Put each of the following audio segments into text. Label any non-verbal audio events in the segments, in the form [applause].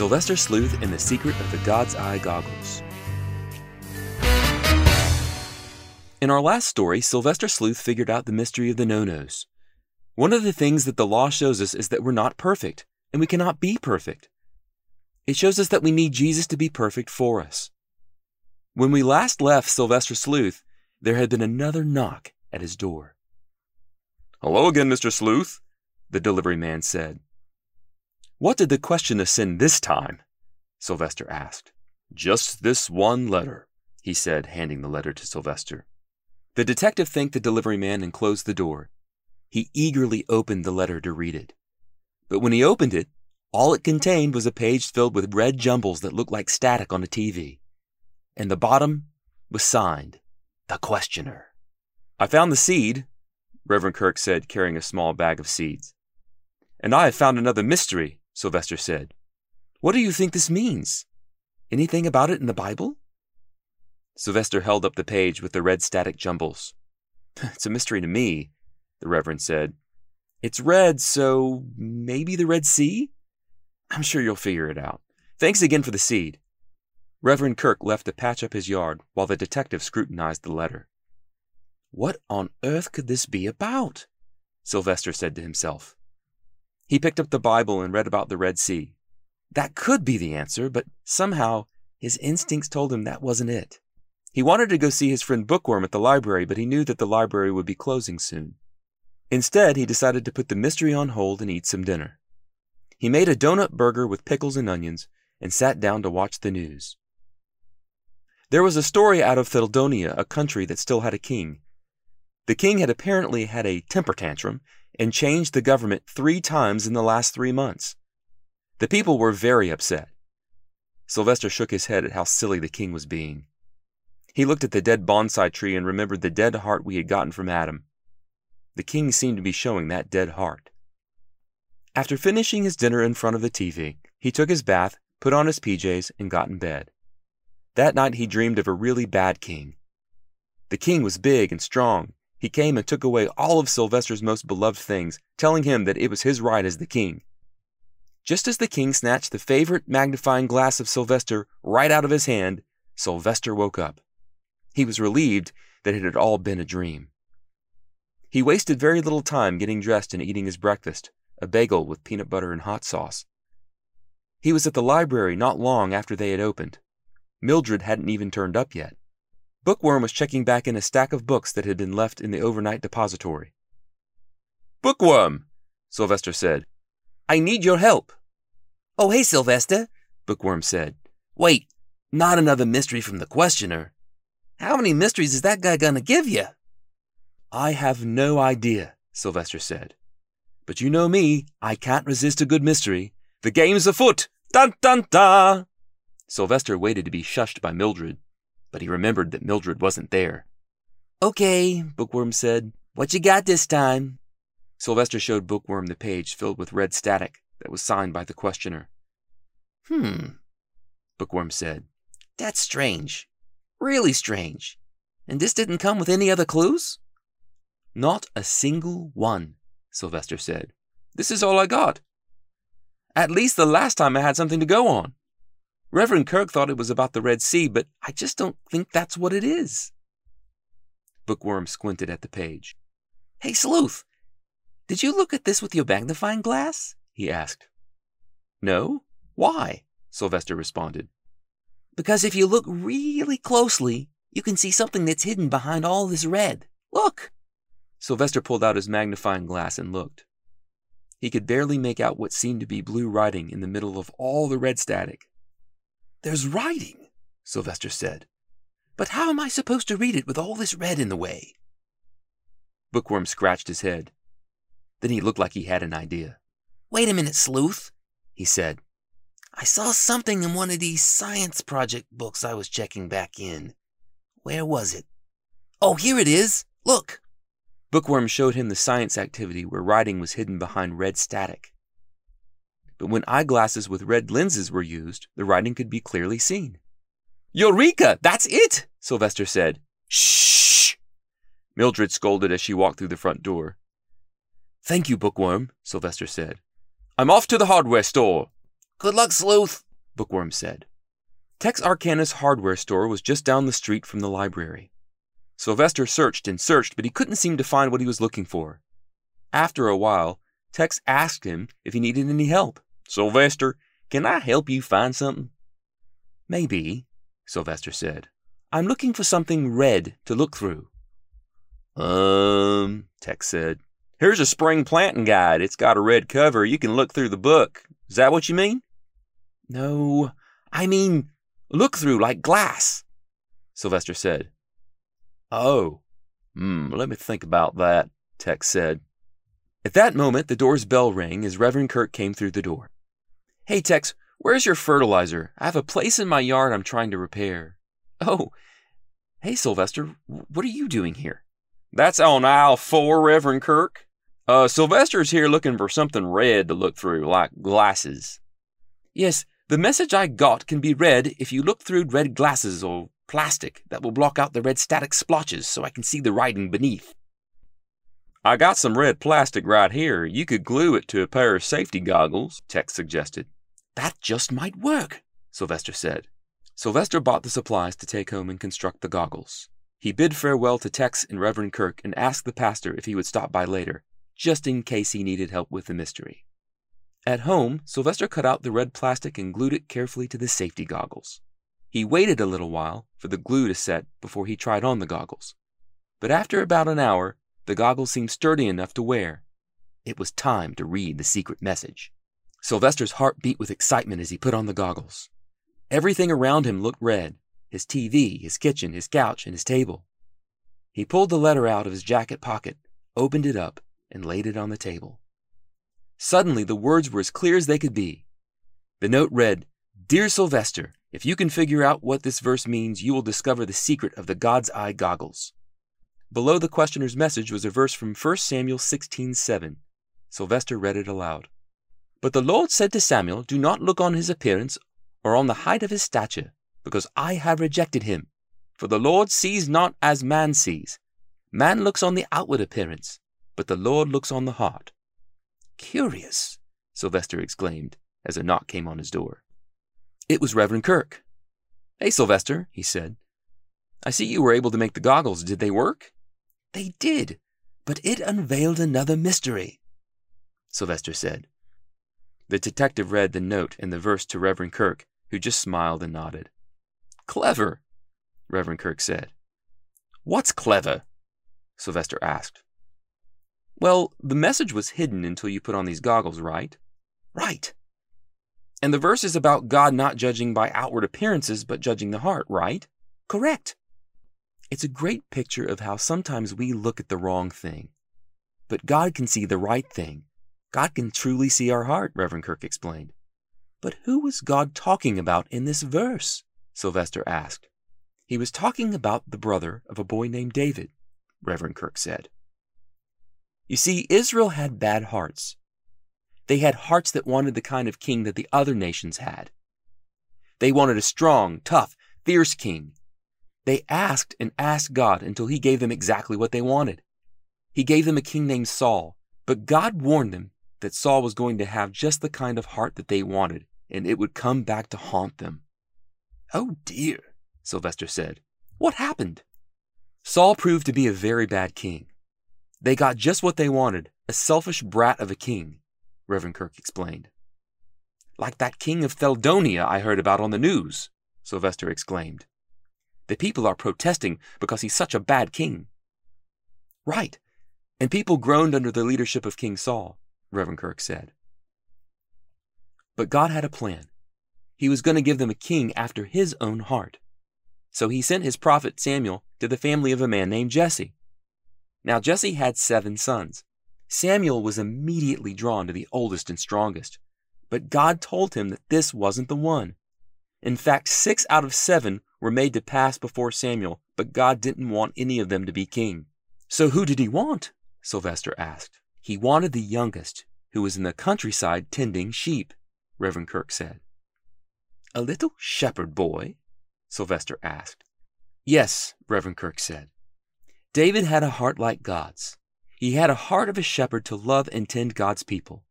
Sylvester Sleuth and the Secret of the God's Eye Goggles. In our last story, Sylvester Sleuth figured out the mystery of the no nos. One of the things that the law shows us is that we're not perfect, and we cannot be perfect. It shows us that we need Jesus to be perfect for us. When we last left Sylvester Sleuth, there had been another knock at his door. Hello again, Mr. Sleuth, the delivery man said. What did the questioner send this time? Sylvester asked. Just this one letter, he said, handing the letter to Sylvester. The detective thanked the delivery man and closed the door. He eagerly opened the letter to read it. But when he opened it, all it contained was a page filled with red jumbles that looked like static on a TV. And the bottom was signed, The Questioner. I found the seed, Reverend Kirk said, carrying a small bag of seeds. And I have found another mystery, Sylvester said. What do you think this means? Anything about it in the Bible? Sylvester held up the page with the red static jumbles. [laughs] It's a mystery to me, the Reverend said. It's red, so maybe the Red Sea? I'm sure you'll figure it out. Thanks again for the seed. Reverend Kirk left to patch up his yard while the detective scrutinized the letter. What on earth could this be about? Sylvester said to himself. He picked up the Bible and read about the Red Sea. That could be the answer, but somehow his instincts told him that wasn't it. He wanted to go see his friend Bookworm at the library, but he knew that the library would be closing soon. Instead, he decided to put the mystery on hold and eat some dinner. He made a donut burger with pickles and onions and sat down to watch the news. There was a story out of Theodonia, a country that still had a king. The king had apparently had a temper tantrum and changed the government three times in the last three months. The people were very upset. Sylvester shook his head at how silly the king was being. He looked at the dead bonsai tree and remembered the dead heart we had gotten from Adam. The king seemed to be showing that dead heart. After finishing his dinner in front of the TV, he took his bath, put on his PJs, and got in bed. That night he dreamed of a really bad king. The king was big and strong, he came and took away all of Sylvester's most beloved things, telling him that it was his right as the king. Just as the king snatched the favorite magnifying glass of Sylvester right out of his hand, Sylvester woke up. He was relieved that it had all been a dream. He wasted very little time getting dressed and eating his breakfast, a bagel with peanut butter and hot sauce. He was at the library not long after they had opened. Mildred hadn't even turned up yet. Bookworm was checking back in a stack of books that had been left in the overnight depository. Bookworm, Sylvester said. I need your help. Oh, hey, Sylvester, Bookworm said. Wait, not another mystery from the questioner. How many mysteries is that guy gonna give you? I have no idea, Sylvester said. But you know me, I can't resist a good mystery. The game's afoot! Dun dun dun! Sylvester waited to be shushed by Mildred but he remembered that Mildred wasn't there. Okay, Bookworm said. What you got this time? Sylvester showed Bookworm the page filled with red static that was signed by the questioner. Hmm, Bookworm said. That's strange. Really strange. And this didn't come with any other clues? Not a single one, Sylvester said. This is all I got. At least the last time I had something to go on. Reverend Kirk thought it was about the Red Sea, but I just don't think that's what it is. Bookworm squinted at the page. Hey, Sleuth, did you look at this with your magnifying glass? he asked. No. Why? Sylvester responded. Because if you look really closely, you can see something that's hidden behind all this red. Look! Sylvester pulled out his magnifying glass and looked. He could barely make out what seemed to be blue writing in the middle of all the red static. There's writing, Sylvester said. But how am I supposed to read it with all this red in the way? Bookworm scratched his head. Then he looked like he had an idea. Wait a minute, Sleuth, he said. I saw something in one of these science project books I was checking back in. Where was it? Oh, here it is. Look. Bookworm showed him the science activity where writing was hidden behind red static but when eyeglasses with red lenses were used, the writing could be clearly seen. Eureka! That's it! Sylvester said. Shh! Mildred scolded as she walked through the front door. Thank you, Bookworm, Sylvester said. I'm off to the hardware store. Good luck, Sleuth, Bookworm said. Texarkana's hardware store was just down the street from the library. Sylvester searched and searched, but he couldn't seem to find what he was looking for. After a while, Tex asked him if he needed any help. Sylvester, can I help you find something? Maybe, Sylvester said. I'm looking for something red to look through. Um, Tex said. Here's a spring planting guide. It's got a red cover. You can look through the book. Is that what you mean? No, I mean look through like glass, Sylvester said. Oh, hmm, let me think about that, Tex said. At that moment, the door's bell rang as Reverend Kirk came through the door. Hey, Tex, where's your fertilizer? I have a place in my yard I'm trying to repair. Oh, hey, Sylvester, what are you doing here? That's on aisle four, Reverend Kirk. Uh, Sylvester's here looking for something red to look through, like glasses. Yes, the message I got can be read if you look through red glasses or plastic that will block out the red static splotches so I can see the writing beneath. I got some red plastic right here. You could glue it to a pair of safety goggles, Tex suggested. That just might work, Sylvester said. Sylvester bought the supplies to take home and construct the goggles. He bid farewell to Tex and Reverend Kirk and asked the pastor if he would stop by later, just in case he needed help with the mystery. At home, Sylvester cut out the red plastic and glued it carefully to the safety goggles. He waited a little while for the glue to set before he tried on the goggles. But after about an hour, the goggles seemed sturdy enough to wear. It was time to read the secret message. Sylvester's heart beat with excitement as he put on the goggles. Everything around him looked red his TV, his kitchen, his couch, and his table. He pulled the letter out of his jacket pocket, opened it up, and laid it on the table. Suddenly, the words were as clear as they could be. The note read, Dear Sylvester, if you can figure out what this verse means, you will discover the secret of the God's eye goggles. Below the questioner's message was a verse from 1 Samuel 16:7. Sylvester read it aloud. But the Lord said to Samuel, Do not look on his appearance or on the height of his stature, because I have rejected him. For the Lord sees not as man sees. Man looks on the outward appearance, but the Lord looks on the heart. Curious, Sylvester exclaimed as a knock came on his door. It was Reverend Kirk. Hey, Sylvester, he said. I see you were able to make the goggles. Did they work? They did, but it unveiled another mystery, Sylvester said. The detective read the note and the verse to Reverend Kirk, who just smiled and nodded. Clever, Reverend Kirk said. What's clever? Sylvester asked. Well, the message was hidden until you put on these goggles, right? Right. And the verse is about God not judging by outward appearances, but judging the heart, right? Correct. It's a great picture of how sometimes we look at the wrong thing. But God can see the right thing. God can truly see our heart, Reverend Kirk explained. But who was God talking about in this verse? Sylvester asked. He was talking about the brother of a boy named David, Reverend Kirk said. You see, Israel had bad hearts. They had hearts that wanted the kind of king that the other nations had. They wanted a strong, tough, fierce king. They asked and asked God until he gave them exactly what they wanted. He gave them a king named Saul, but God warned them that Saul was going to have just the kind of heart that they wanted, and it would come back to haunt them. Oh dear, Sylvester said. What happened? Saul proved to be a very bad king. They got just what they wanted a selfish brat of a king, Reverend Kirk explained. Like that king of Theldonia I heard about on the news, Sylvester exclaimed. The people are protesting because he's such a bad king. Right, and people groaned under the leadership of King Saul, Reverend Kirk said. But God had a plan. He was going to give them a king after his own heart. So he sent his prophet Samuel to the family of a man named Jesse. Now Jesse had seven sons. Samuel was immediately drawn to the oldest and strongest, but God told him that this wasn't the one. In fact, six out of seven were made to pass before Samuel, but God didn't want any of them to be king. So who did he want? Sylvester asked. He wanted the youngest, who was in the countryside tending sheep, Reverend Kirk said. A little shepherd boy? Sylvester asked. Yes, Reverend Kirk said. David had a heart like God's. He had a heart of a shepherd to love and tend God's people.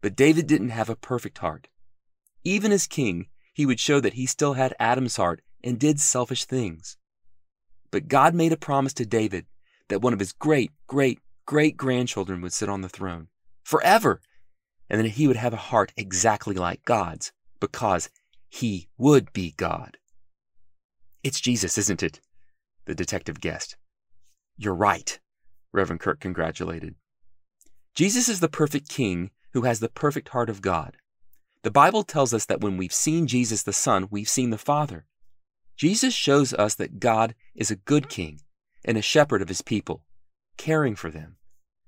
But David didn't have a perfect heart. Even as king, he would show that he still had Adam's heart and did selfish things. But God made a promise to David that one of his great, great, great grandchildren would sit on the throne forever, and that he would have a heart exactly like God's because he would be God. It's Jesus, isn't it? The detective guessed. You're right, Reverend Kirk congratulated. Jesus is the perfect king who has the perfect heart of God. The Bible tells us that when we've seen Jesus the Son, we've seen the Father. Jesus shows us that God is a good king and a shepherd of his people, caring for them.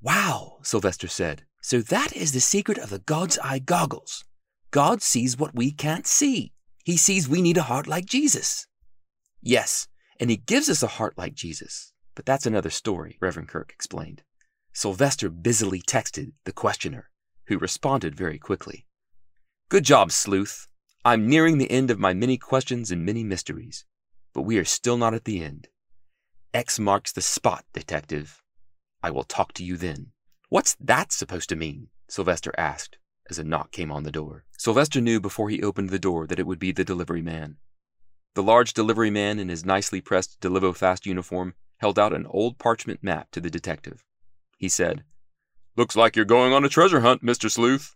Wow, Sylvester said. So that is the secret of the God's eye goggles. God sees what we can't see. He sees we need a heart like Jesus. Yes, and he gives us a heart like Jesus. But that's another story, Reverend Kirk explained. Sylvester busily texted the questioner, who responded very quickly. Good job, sleuth. I'm nearing the end of my many questions and many mysteries, but we are still not at the end. X marks the spot, detective. I will talk to you then. What's that supposed to mean? Sylvester asked as a knock came on the door. Sylvester knew before he opened the door that it would be the delivery man. The large delivery man in his nicely pressed Delivo-Fast uniform held out an old parchment map to the detective. He said, Looks like you're going on a treasure hunt, Mr. Sleuth.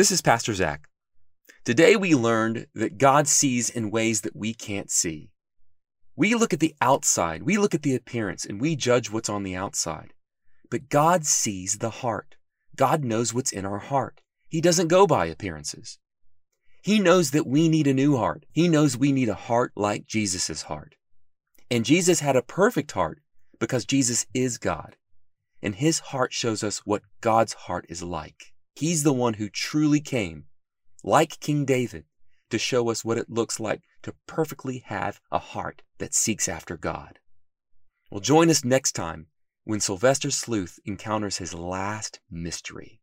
This is Pastor Zach. Today we learned that God sees in ways that we can't see. We look at the outside, we look at the appearance, and we judge what's on the outside. But God sees the heart. God knows what's in our heart. He doesn't go by appearances. He knows that we need a new heart. He knows we need a heart like Jesus' heart. And Jesus had a perfect heart because Jesus is God. And his heart shows us what God's heart is like. He's the one who truly came, like King David, to show us what it looks like to perfectly have a heart that seeks after God. Well, join us next time when Sylvester Sleuth encounters his last mystery.